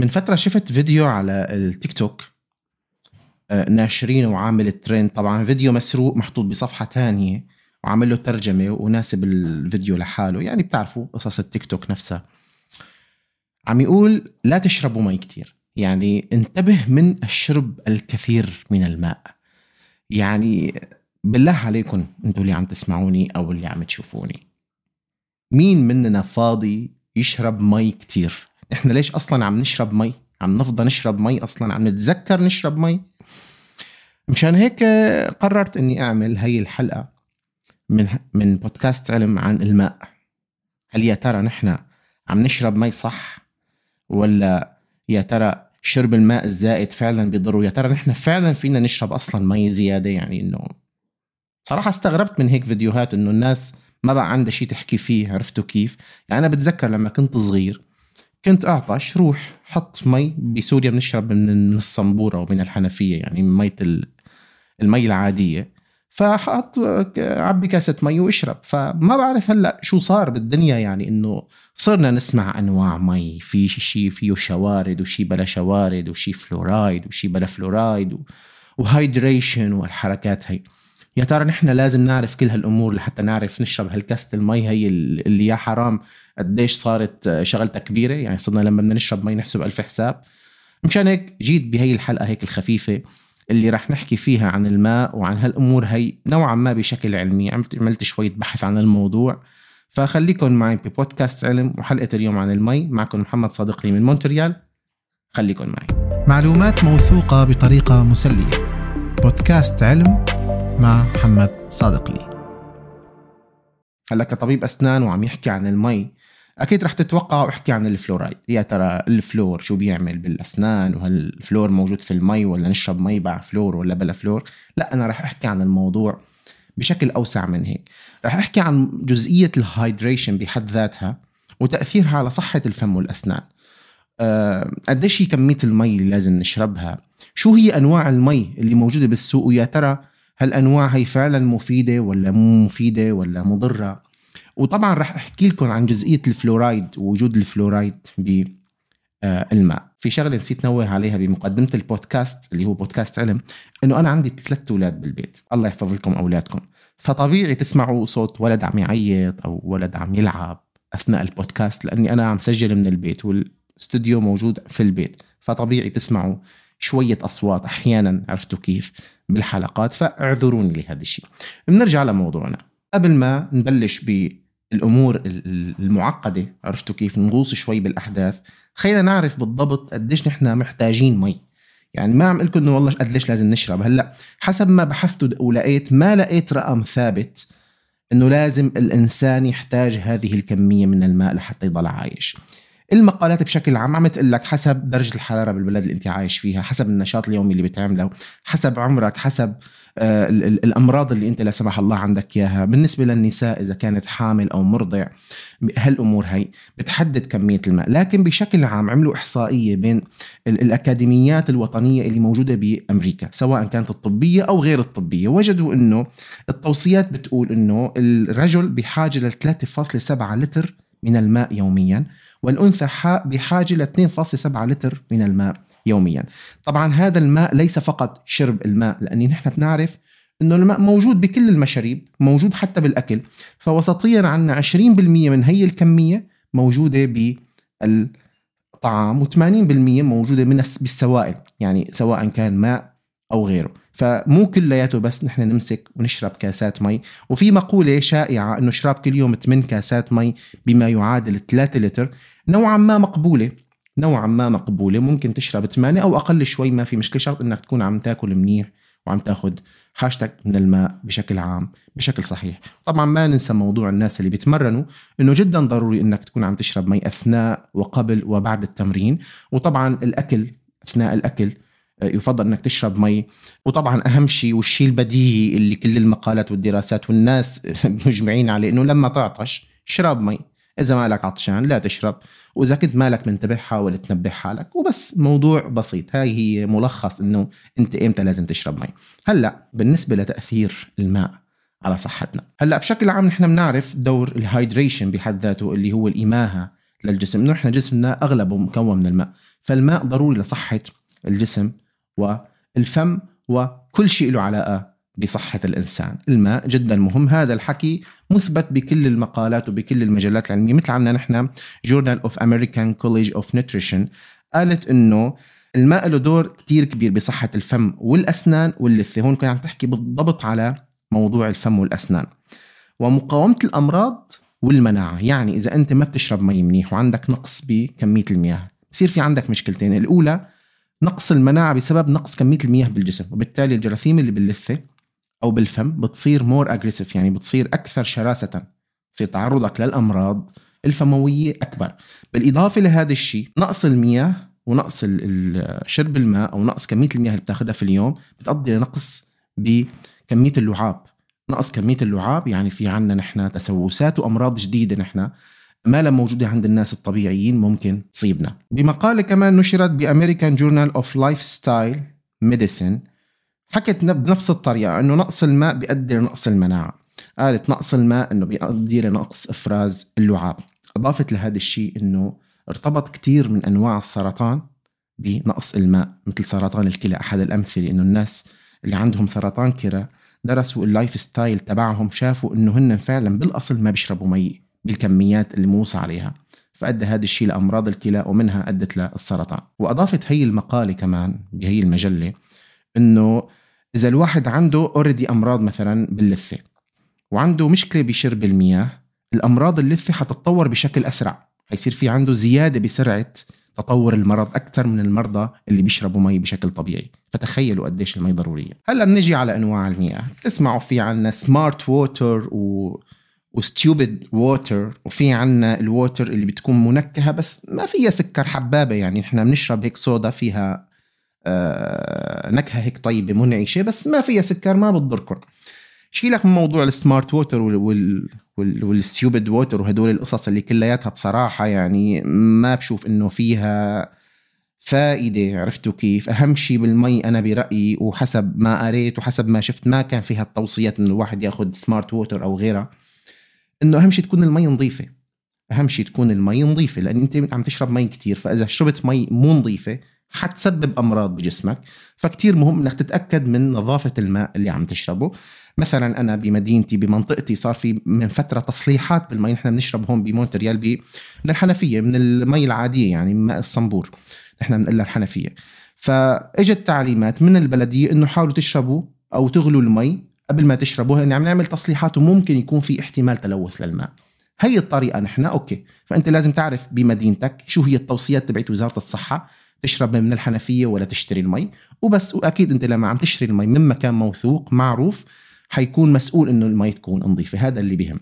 من فترة شفت فيديو على التيك توك آه، ناشرينه وعامل الترند. طبعا فيديو مسروق محطوط بصفحة تانية وعامل له ترجمة وناسب الفيديو لحاله. يعني بتعرفوا قصص التيك توك نفسها. عم يقول لا تشربوا مي كتير. يعني انتبه من الشرب الكثير من الماء. يعني بالله عليكم أنتوا اللي عم تسمعوني أو اللي عم تشوفوني. مين مننا فاضي يشرب مي كتير؟ إحنا ليش أصلا عم نشرب مي؟ عم نفضى نشرب مي أصلا عم نتذكر نشرب مي. مشان هيك قررت إني أعمل هي الحلقة من من بودكاست علم عن الماء. هل يا ترى نحن عم نشرب مي صح؟ ولا يا ترى شرب الماء الزائد فعلا بيضر يا ترى نحن فعلا فينا نشرب أصلا مي زيادة يعني إنه؟ صراحة استغربت من هيك فيديوهات إنه الناس ما بقى عندها شيء تحكي فيه عرفتوا كيف؟ يعني أنا بتذكر لما كنت صغير كنت أعطش روح حط مي بسوريا بنشرب من الصنبورة ومن الحنفية يعني من مية المي العادية. فحط عبي كاسة مي وأشرب. فما بعرف هلأ شو صار بالدنيا يعني إنه صرنا نسمع أنواع مي. في شيء فيه شوارد وشي بلا شوارد وشي فلورايد وشي بلا فلورايد و hydration والحركات هي. يا ترى نحن لازم نعرف كل هالأمور لحتى نعرف نشرب هالكاسه المي هي اللي يا حرام. قديش صارت شغلتها كبيرة؟ يعني صرنا لما بدنا نشرب مي نحسب ألف حساب. مشان هيك جيت بهي الحلقة هيك الخفيفة اللي رح نحكي فيها عن الماء وعن هالأمور هي نوعا ما بشكل علمي. عملت شوية بحث عن الموضوع. فخليكم معي ببودكاست علم وحلقة اليوم عن المي. معكم محمد صادق لي من مونتريال. خليكم معي. معلومات موثوقة بطريقة مسلية. بودكاست علم مع محمد صادق لي. هلا كطبيب أسنان وعم يحكي عن المي أكيد رح تتوقع وأحكي عن الفلورايد. يا ترى الفلور شو بيعمل بالأسنان؟ وهل الفلور موجود في المي ولا نشرب مي مع فلور ولا بلا فلور؟ لا أنا رح أحكي عن الموضوع بشكل أوسع من هيك. رح أحكي عن جزئية ال hydration بحد ذاتها وتأثيرها على صحة الفم والأسنان. أه قديش هي كمية المي اللي لازم نشربها؟ شو هي أنواع المي اللي موجودة بالسوق؟ ويا ترى هالانواع هي فعلا مفيدة ولا مو مفيدة ولا مضرة؟ وطبعا رح أحكي لكم عن جزئية الفلورايد ووجود الفلورايد بالماء في شغلة نسيت نوه عليها بمقدمة البودكاست اللي هو بودكاست علم إنه أنا عندي ثلاث أولاد بالبيت. الله يحفظ لكم أولادكم. فطبيعي تسمعوا صوت ولد عم يعيط أو ولد عم يلعب أثناء البودكاست لأني أنا عم سجل من البيت والاستوديو موجود في البيت. فطبيعي تسمعوا شوية أصوات أحيانا عرفتوا كيف؟ بالحلقات فاعذروني لهذا الشيء. بنرجع لموضوعنا. قبل ما نبلش بالأمور المعقدة عرفتوا كيف؟ نغوص شوي بالأحداث خلينا نعرف بالضبط قديش نحن محتاجين مي. يعني ما عم لكم إنه والله قديش لازم نشرب. هلأ حسب ما بحثت ولقيت ما لقيت رقم ثابت إنه لازم الإنسان يحتاج هذه الكمية من الماء لحتى يضل عايش. المقالات بشكل عام عم تقول لك حسب درجة الحرارة بالبلد اللي انت عايش فيها حسب النشاط اليومي اللي بتعمله حسب عمرك حسب آه، الأمراض اللي انت لا سمح الله عندك إياها. بالنسبة للنساء إذا كانت حامل أو مرضع هالأمور هي بتحدد كمية الماء. لكن بشكل عام عملوا إحصائية بين الأكاديميات الوطنية اللي موجودة بأمريكا سواء كانت الطبية أو غير الطبية. وجدوا إنه التوصيات بتقول إنه الرجل بحاجة ل 3.7 لتر من الماء يوميا. والأنثى بحاجة ل 2.7 لتر من الماء يوميا. طبعا هذا الماء ليس فقط شرب الماء لأني نحن بنعرف إنه الماء موجود بكل المشاريب موجود حتى بالأكل. فوسطيا عندنا 20% من هي الكمية موجودة بالطعام و80% موجودة من بالسوائل يعني سواء كان ماء أو غيره. فمو كلياته بس نحن نمسك ونشرب كاسات مي. وفي مقولة شائعة إنه اشرب كل يوم 8 كاسات مي بما يعادل 3 لتر. نوعا ما مقبولة. نوعا ما مقبولة. ممكن تشرب 8 أو أقل شوي ما في مشكلة. شرط إنك تكون عم تاكل منيح وعم تاخذ حاجتك من الماء بشكل عام بشكل صحيح. طبعا ما ننسى موضوع الناس اللي بيتمرنوا إنه جدا ضروري إنك تكون عم تشرب مي أثناء وقبل وبعد التمرين. وطبعا الأكل أثناء الأكل يفضل إنك تشرب مي. وطبعا أهم شيء والشيء البديهي اللي كل المقالات والدراسات والناس مجمعين عليه إنه لما تعطش اشرب مي. إذا مالك عطشان لا تشرب. وإذا كنت مالك منتبه حاول تنبه حالك وبس موضوع بسيط. هاي هي ملخص إنه أنت إمتى لازم تشرب مي. هلأ بالنسبة لتأثير الماء على صحتنا. هلأ بشكل عام نحن بنعرف دور ال hydration بحد ذاته اللي هو الإماهة للجسم. إحنا جسمنا أغلبه مكون من الماء. فالماء ضروري لصحة الجسم. والفم وكل شيء له علاقة بصحة الإنسان. الماء جدا مهم. هذا الحكي مثبت بكل المقالات وبكل المجلات العلمية مثل عنا نحن Journal of American College of Nutrition قالت إنه الماء له دور كتير كبير بصحة الفم والأسنان واللثة. هون كنا عم تحكي بالضبط على موضوع الفم والأسنان. ومقاومة الأمراض والمناعة. يعني إذا أنت ما بتشرب مي منيح وعندك نقص بكمية المياه بصير في عندك مشكلتين. الأولى نقص المناعة بسبب نقص كمية المياه بالجسم وبالتالي الجراثيم اللي باللثة أو بالفم بتصير more aggressive يعني بتصير أكثر شراسة بصير تعرضك للأمراض الفموية أكبر. بالإضافة لهذا الشيء نقص المياه ونقص شرب الماء أو نقص كمية المياه اللي بتاخذها في اليوم بتؤدي لنقص بكمية اللعاب. نقص كمية اللعاب يعني في عنا نحن تسوسات وأمراض جديدة نحن ما لها موجودة عند الناس الطبيعيين ممكن تصيبنا. بمقالة كمان نشرت ب American Journal of Lifestyle Medicine حكت بنفس الطريقة أنه نقص الماء بيؤدي لنقص المناعة. قالت نقص الماء أنه بيؤدي لنقص إفراز اللعاب. أضافت لهذا الشيء أنه ارتبط كثير من أنواع السرطان بنقص الماء مثل سرطان الكلى. أحد الأمثلة أنه الناس اللي عندهم سرطان كلى درسوا ال lifestyle تبعهم شافوا إنه هن فعلا بالأصل ما بيشربوا مي. بالكميات اللي موصى عليها فأدى هذا الشيء لأمراض الكلى ومنها أدت للسرطان. وأضافت هي المقالة كمان بهي المجلة إنه إذا الواحد عنده already أمراض مثلا باللثة وعنده مشكلة بشرب المياه الأمراض اللثة حتتطور بشكل أسرع. حيصير في عنده زيادة بسرعة تطور المرض أكثر من المرضى اللي بيشربوا مي بشكل طبيعي. فتخيلوا قديش المي ضرورية. هلأ بنجي على أنواع المياه. تسمعوا في عنا smart water و و stupid water وفي عنا ال water اللي بتكون منكهة بس ما فيها سكر حبابة يعني. إحنا بنشرب هيك صودا فيها آه نكهة هيك طيبة منعشة بس ما فيها سكر ما بتضركم. شيلك من موضوع ال smart water وال وال stupid water وهدول القصص اللي كلياتها بصراحة يعني ما بشوف إنه فيها فائدة عرفتوا كيف؟ أهم شيء بالمي أنا برأيي وحسب ما قريت وحسب ما شفت ما كان فيها التوصيات إنه الواحد ياخذ smart water أو غيرها. إنه أهم شيء تكون المي نظيفة. أهم شيء تكون المي نظيفة لأن أنت عم تشرب مي كتير فإذا شربت مي مو نظيفة حتسبب أمراض بجسمك. فكتير مهم إنك تتأكد من نظافة الماء اللي عم تشربه. مثلا أنا بمدينتي بمنطقتي صار في من فترة تصليحات بالمي نحن بنشرب هون بمونتريال من الحنفية من المي العادية يعني ماء الصنبور. نحن بنقول الحنفية. فإجت تعليمات من البلدية إنه حاولوا تشربوا أو تغلوا المي قبل ما تشربوا لأن عم نعمل تصليحات وممكن يكون في احتمال تلوث للماء. هي الطريقة نحن okay. فأنت لازم تعرف بمدينتك شو هي التوصيات تبعت وزارة الصحة تشرب من الحنفية ولا تشتري المي. وبس وأكيد أنت لما عم تشتري المي من مكان موثوق معروف حيكون مسؤول إنه المي تكون نظيفة. هذا اللي بهم.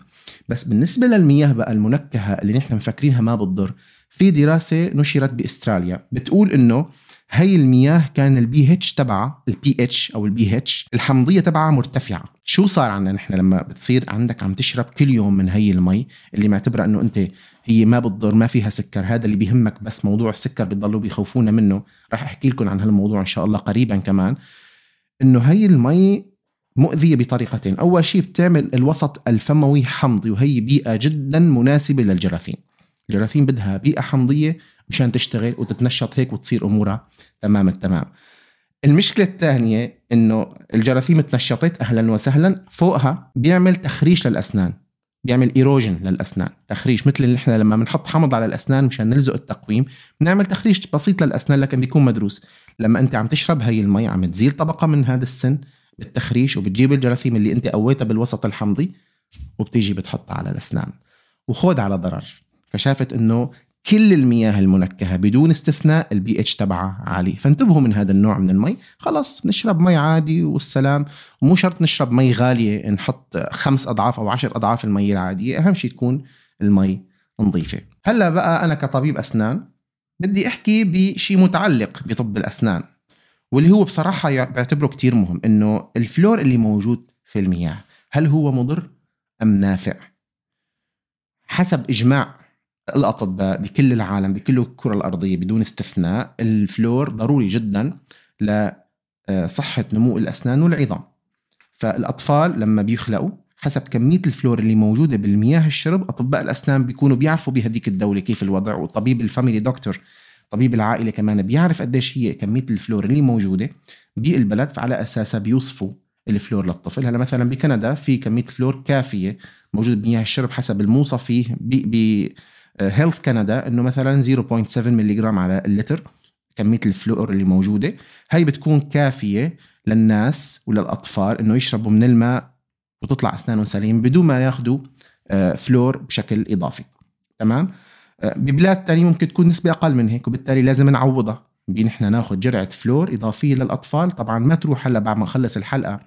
بس بالنسبة للمياه بقى المنكهة اللي نحن مفكرينها ما بتضر في دراسة نشرت بأستراليا بتقول إنه هي المياه كان البي اتش تبعها البي اتش أو البي اتش الحمضية تبعها مرتفعة. شو صار عنا نحن لما بتصير عندك عم تشرب كل يوم من هي المي اللي معتبرة إنه أنت هي ما بتضر ما فيها سكر هذا اللي بيهمك بس موضوع السكر بتضلوا بيخوفونا منه. راح أحكي لكم عن هالموضوع إن شاء الله قريبا كمان. إنه هي المي مؤذية بطريقتين. أول شيء بتعمل الوسط الفموي حمضي وهي بيئة جدا مناسبة للجراثيم. الجراثيم بدها بيئة حمضية مشان تشتغل وتتنشط هيك وتصير أمورها. تمام التمام المشكلة الثانية إنه الجراثيم تنشطت أهلا وسهلا. فوقها بيعمل تخريش للأسنان بيعمل إيروجن للأسنان. تخريش مثل اللي إحنا لما بنحط حمض على الأسنان مشان نلزق التقويم بنعمل تخريش بسيط للأسنان لكن بيكون مدروس. لما أنت عم تشرب هي المي عم تزيل طبقة من هذا السن بالتخريش وبتجيب الجراثيم اللي أنت قويتها بالوسط الحمضي وبتيجي بتحطها على الأسنان. وخود على ضرر. فشافت إنه كل المياه المنكهة بدون استثناء البي اتش تبعها عالي فانتبهوا من هذا النوع من المي. خلاص نشرب مي عادي والسلام. ومو شرط نشرب مي غالية نحط خمس أضعاف أو عشر أضعاف المي العادية. أهم شيء تكون المي نظيفة. هلأ بقى أنا كطبيب أسنان بدي أحكي بشيء متعلق بطب الأسنان واللي هو بصراحة بعتبره كتير مهم إنه الفلور اللي موجود في المياه هل هو مضر أم نافع؟ حسب إجماع الأطباء بكل العالم بكل الكرة الأرضية بدون استثناء الفلور ضروري جدا لصحه نمو الأسنان والعظام. فالأطفال لما بيخلقوا حسب كمية الفلور اللي موجودة بالمياه الشرب أطباء الأسنان بيكونوا بيعرفوا بهديك الدولة كيف الوضع وطبيب ال family doctor طبيب العائلة كمان بيعرف قديش هي كمية الفلور اللي موجودة بالبلد فعلى أساسها بيوصفوا الفلور للطفل. هلا مثلا بكندا في كمية فلور كافية موجود بمياه الشرب حسب الموصى فيه ب Health Canada إنه مثلا 0.7 ملغ على اللتر كمية الفلور اللي موجودة. هي بتكون كافية للناس وللأطفال إنه يشربوا من الماء وتطلع أسنانهم سليم بدون ما ياخذوا آه، فلور بشكل إضافي. تمام؟ آه، ببلاد تانية ممكن تكون نسبة أقل من هيك وبالتالي لازم نعوضها. نحن ناخذ جرعة فلور إضافية للأطفال. طبعا ما تروح هلأ بعد ما نخلص الحلقة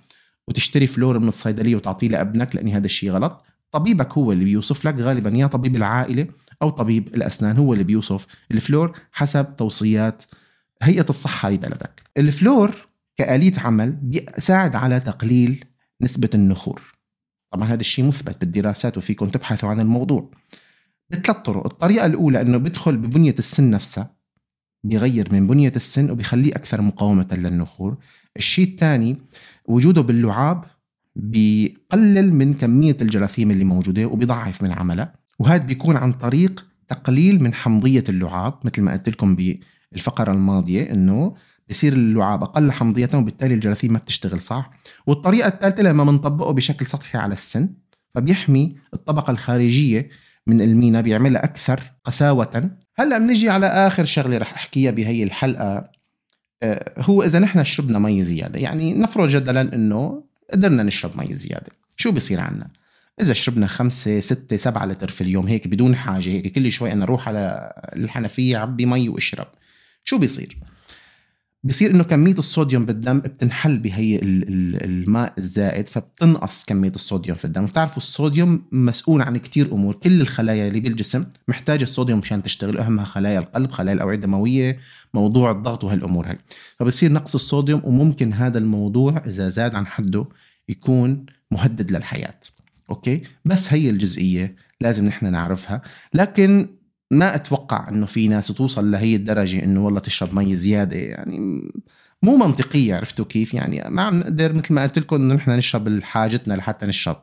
وتشتري فلور من الصيدلية وتعطيه لأبنك لأن هذا الشيء غلط. طبيبك هو اللي بيوصف لك غالبا يا طبيب العائلة أو طبيب الأسنان هو اللي بيوصف. الفلور حسب توصيات هيئة الصحة ببلدك الفلور كآلية عمل بيساعد على تقليل نسبة النخور. طبعا هذا الشيء مثبت بالدراسات وفيكم تبحثوا عن الموضوع. بثلاث طرق. الطريقة الأولى أنه بدخل ببنية السن نفسها بيغير من بنية السن وبيخليه أكثر مقاومة للنخور. الشيء الثاني وجوده باللعاب بيقلل من كمية الجراثيم اللي موجودة وبيضعف من عملها. وهذا بيكون عن طريق تقليل من حمضية اللعاب مثل ما قلت لكم بالفقرة الماضية أنه بصير اللعاب أقل حمضية وبالتالي الجراثيم ما بتشتغل صح. والطريقة الثالثة لما بنطبقه بشكل سطحي على السن فبيحمي الطبقة الخارجية من المينا بيعملها أكثر قساوة. هلأ بنجي على آخر شغلة رح أحكيها بهي الحلقة. آه، هو إذا نحن شربنا مي زيادة يعني نفرض جدلا إنه قدرنا نشرب مي زيادة. شو بصير عنا؟ إذا شربنا خمسة ستة سبعة لتر في اليوم هيك بدون حاجة هيك كل شوي أنا أروح على الحنفية عبي مي وأشرب. شو بيصير؟ بصير إنه كمية الصوديوم بالدم بتنحل بهي الماء الزائد فبتنقص كمية الصوديوم في الدم. بتعرفوا الصوديوم مسؤول عن كتير أمور. كل الخلايا اللي بالجسم محتاجة الصوديوم مشان تشتغل أهمها خلايا القلب خلايا الأوعية الدموية موضوع الضغط وهالأمور هاي. فبصير نقص الصوديوم وممكن هذا الموضوع إذا زاد عن حده يكون مهدد للحياة. أوكي؟ بس هي الجزئية لازم نحن نعرفها. لكن ما أتوقع إنه في ناس توصل لهي الدرجة إنه والله تشرب مي زيادة يعني مو منطقية عرفتوا كيف؟ يعني ما عم نقدر مثل ما قلت لكم إنه نحن نشرب حاجتنا لحتى نشرب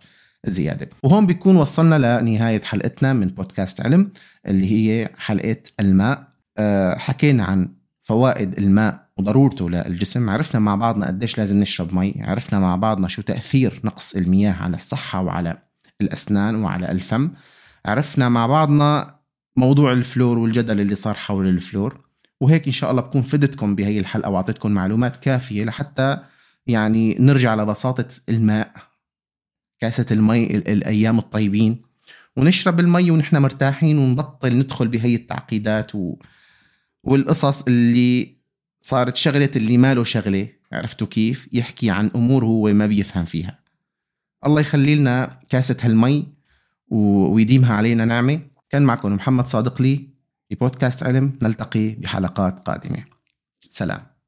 زيادة. وهون بيكون وصلنا لنهاية حلقتنا من بودكاست علم اللي هي حلقة الماء. أه حكينا عن فوائد الماء وضرورته للجسم. عرفنا مع بعضنا قديش لازم نشرب مي. عرفنا مع بعضنا شو تأثير نقص المياه على الصحة وعلى الأسنان وعلى الفم. عرفنا مع بعضنا موضوع الفلور والجدل اللي صار حول الفلور. وهيك إن شاء الله بكون فدتكم بهي الحلقة وأعطيتكم معلومات كافية لحتى يعني نرجع لبساطة الماء كاسة المي الأيام الطيبين. ونشرب المي ونحن مرتاحين ونبطل ندخل بهي التعقيدات و... والقصص اللي صارت شغلة اللي ما له شغلة عرفتوا كيف؟ يحكي عن أمور هو ما بيفهم فيها. الله يخلي لنا كاسة هالمي ويديمها علينا نعمة. كان معكم محمد صادق لي ببودكاست علم نلتقي بحلقات قادمة. سلام.